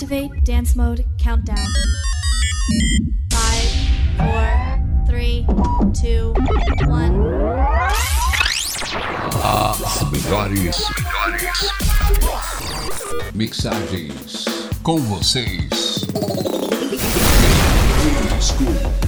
Activate dance mode countdown. Five, four, three, two, one. As melhores, melhores mixagens com vocês. Disco.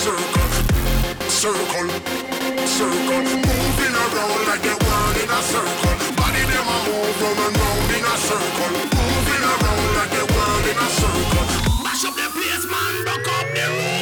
circle, circle, circle. Moving around like the world in a circle. Body them a move round and round in a circle. Moving around like the world in a circle. Mash up the place, man. Rock up the room.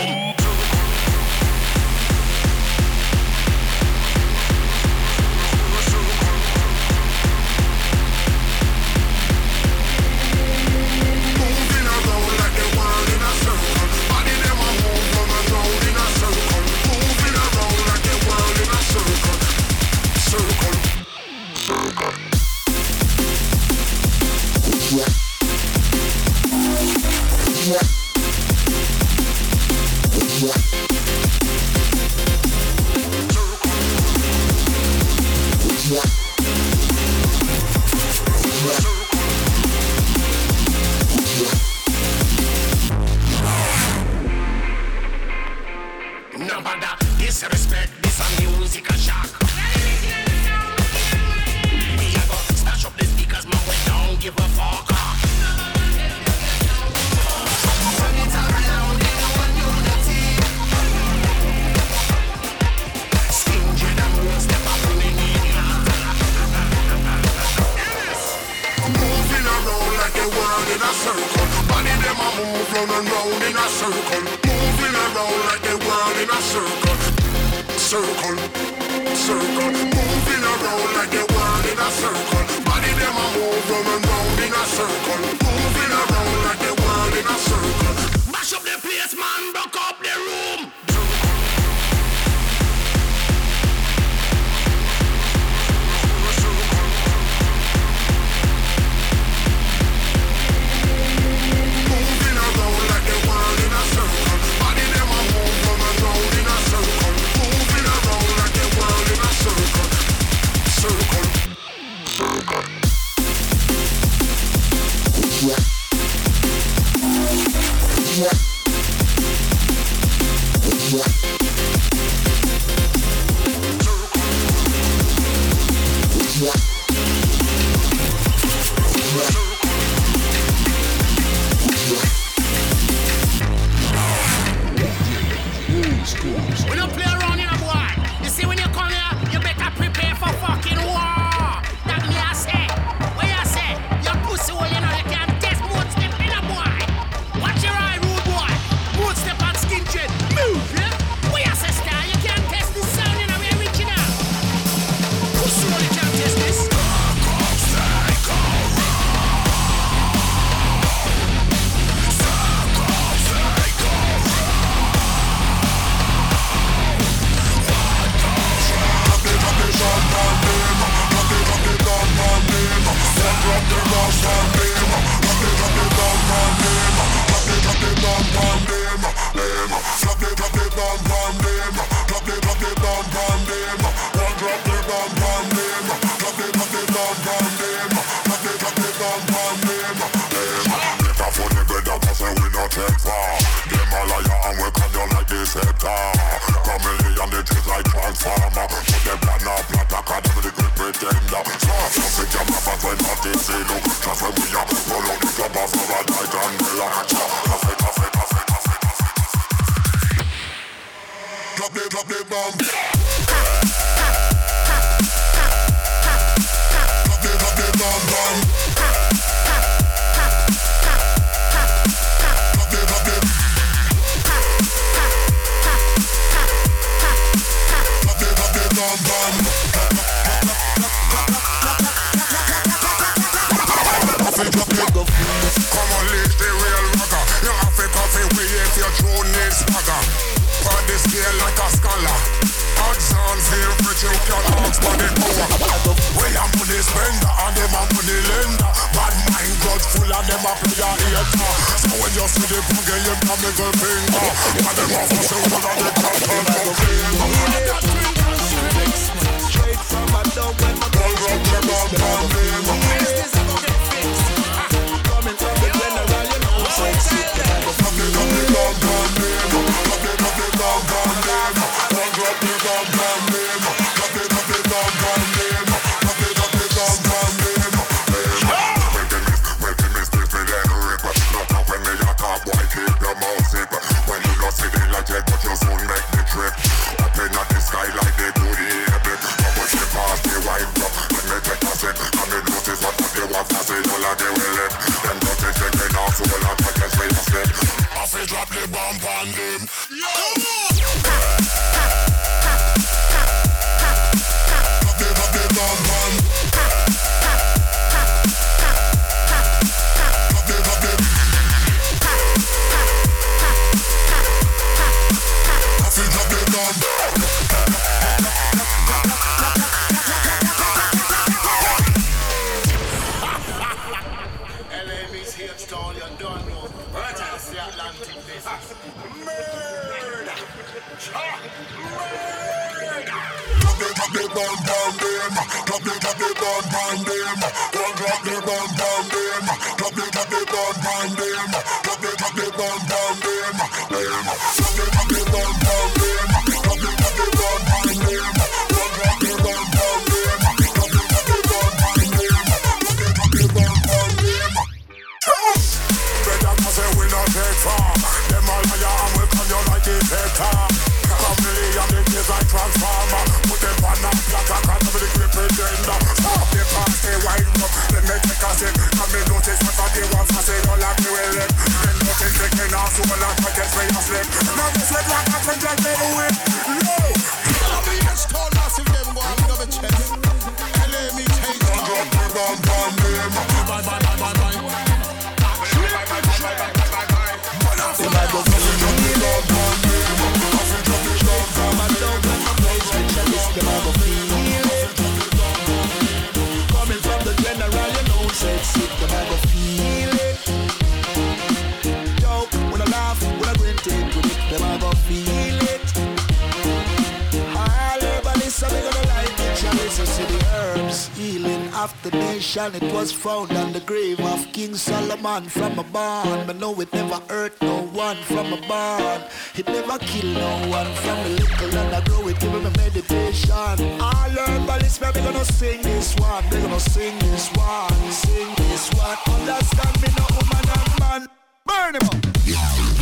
was found on the grave of King Solomon from a barn. But know it never hurt no one from a barn. It never killed no one from a little and I grow it, give me meditation. All this man, we gonna sing this one. We gonna sing this one, sing this one. Understand me, no woman and man. Burn him up. Yeah.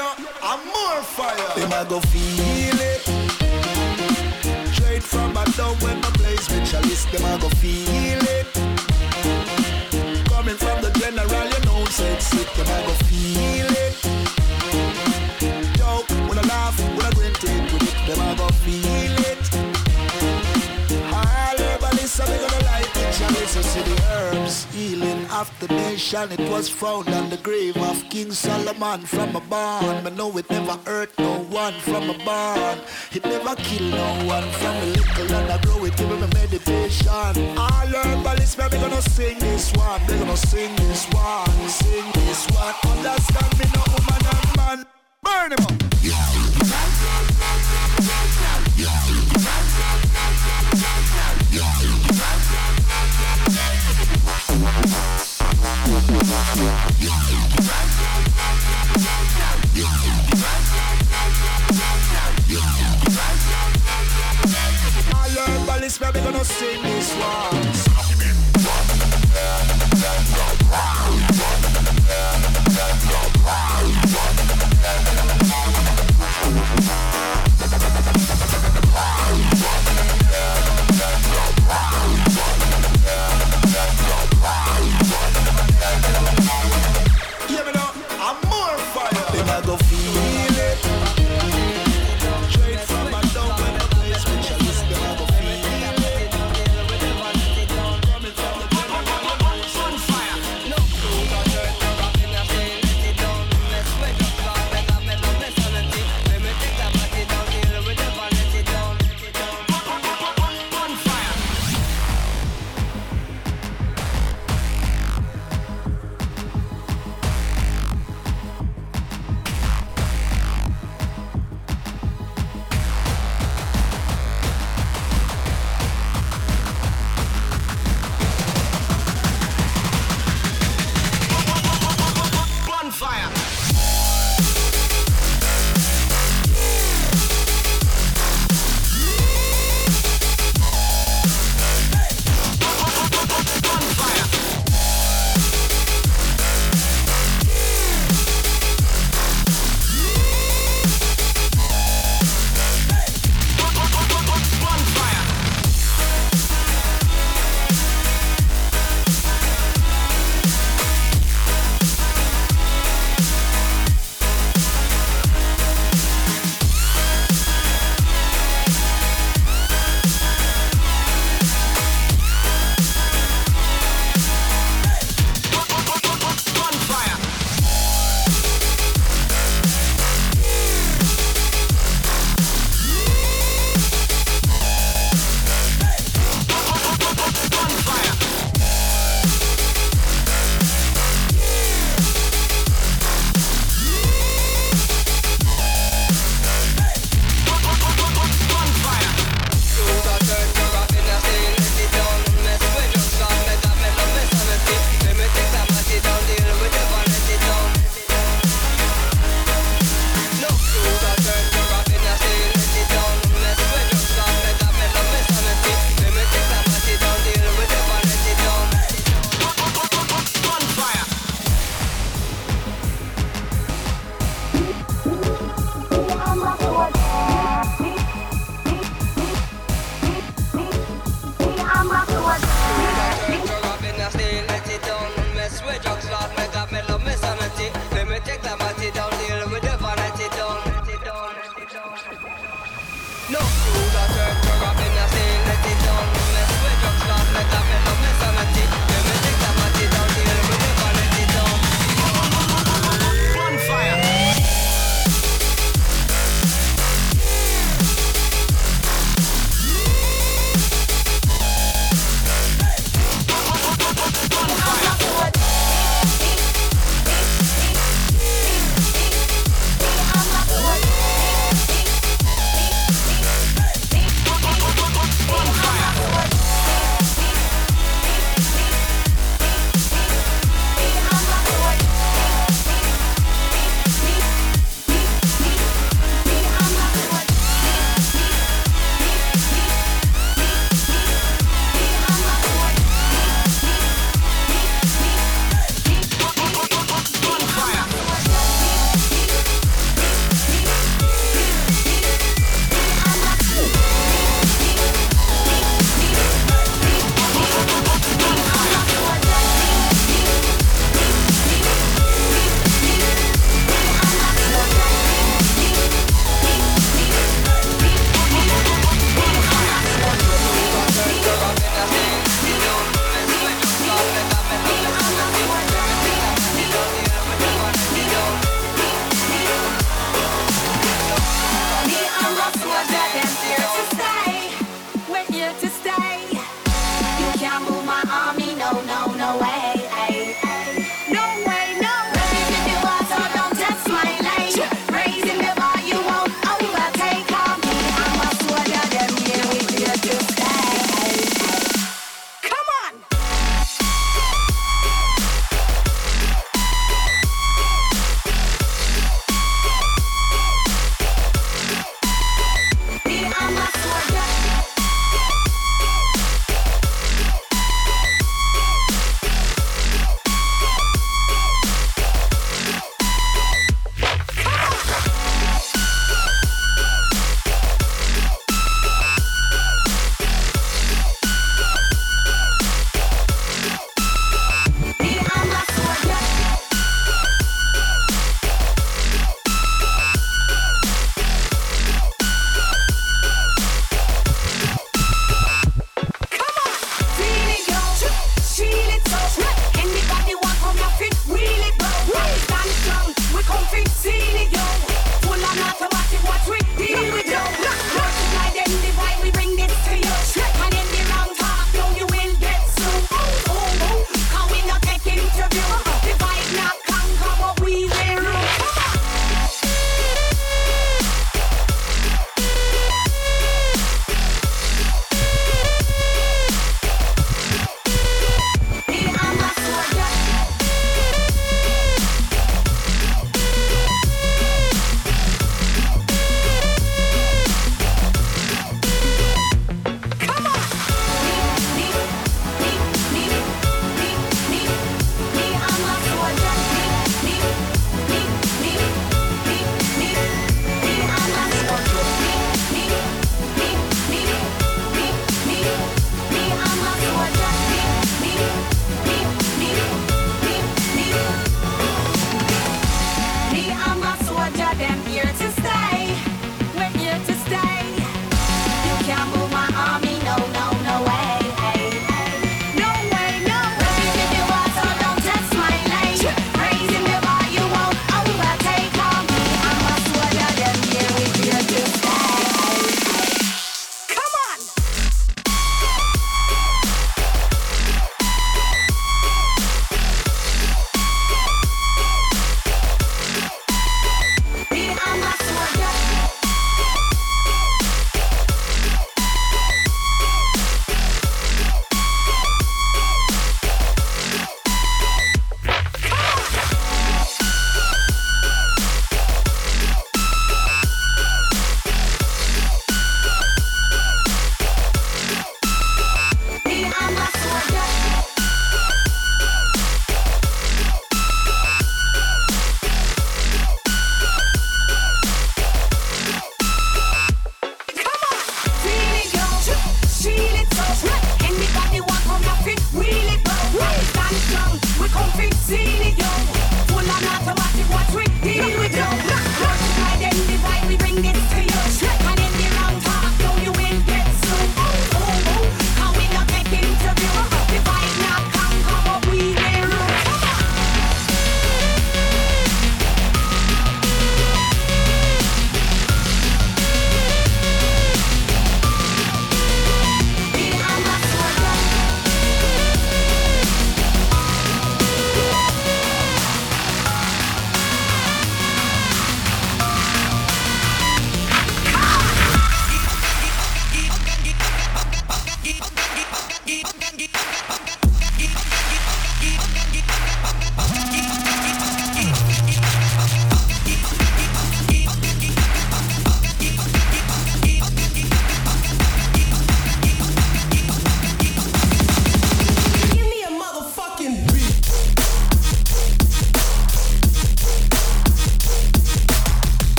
Uh, I'm more fire. Go feel it. Straight from my dome when my place with chalice. Them I go feel of the nation. It was found on the grave of King Solomon from a barn. But know it never hurt no one from a barn. It never killed no one from a little and I grow it give me meditation. All this man, we gonna sing this one. We gonna sing this one, sing this one. Understand me, no woman and man. Burn him up. Yeah. All herbalists, we gonna sing this one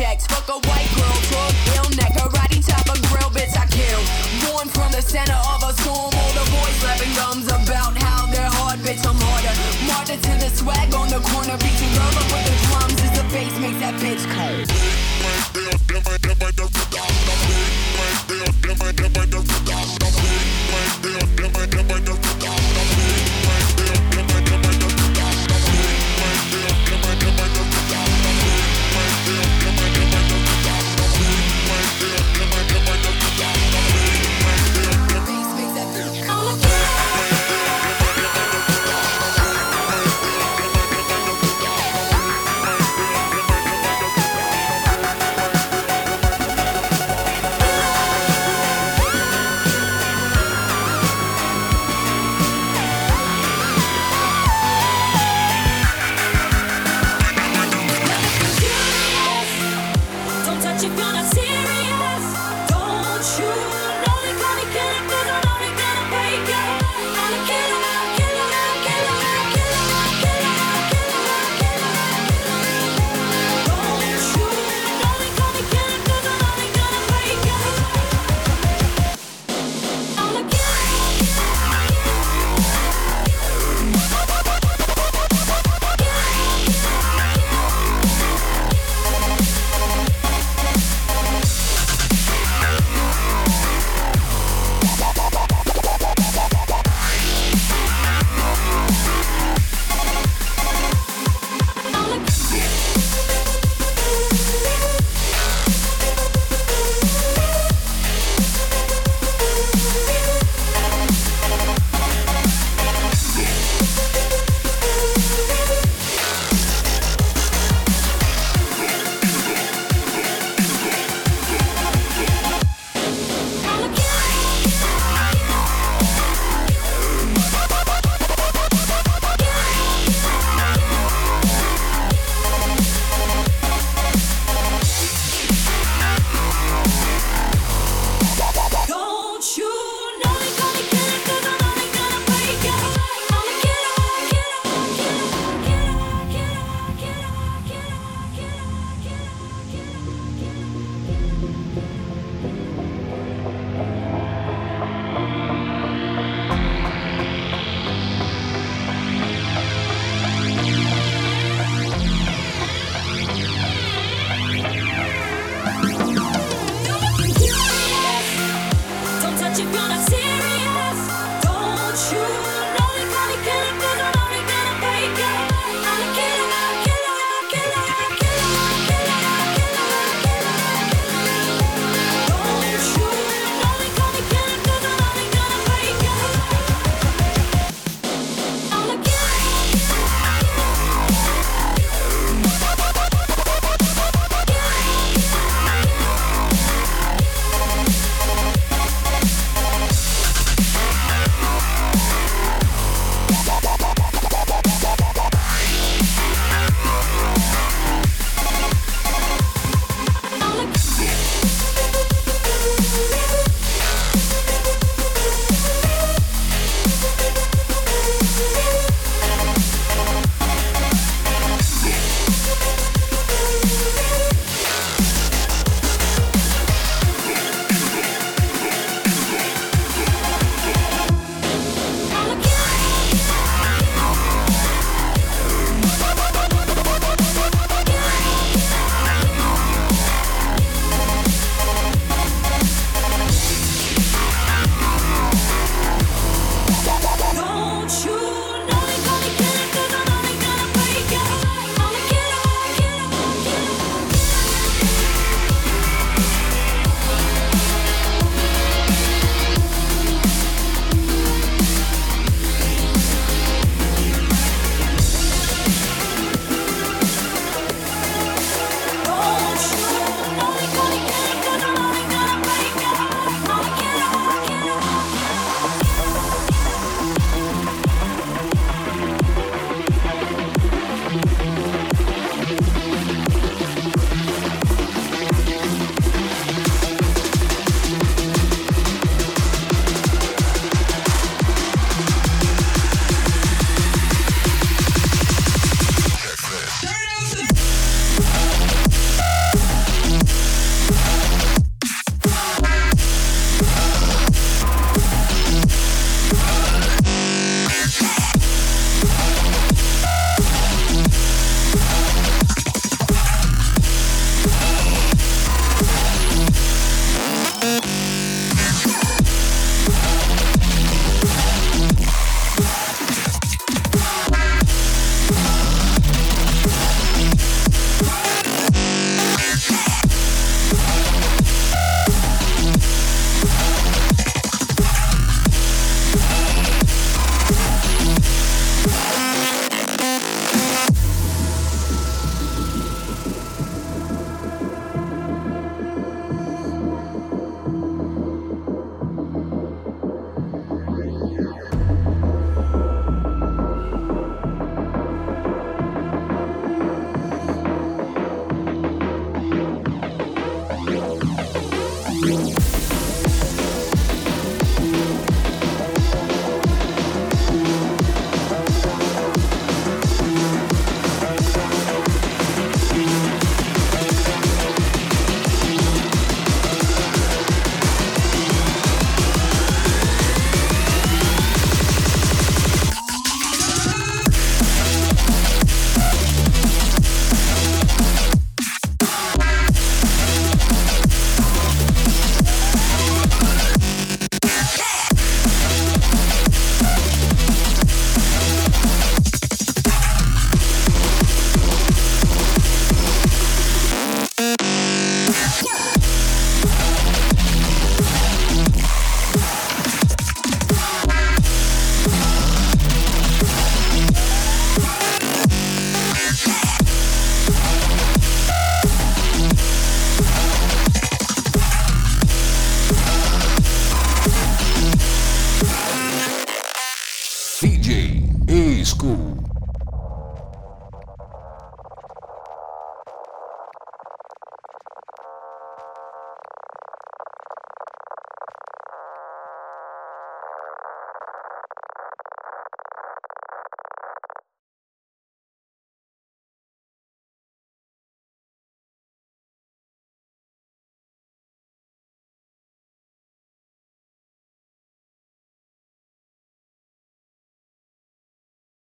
checks.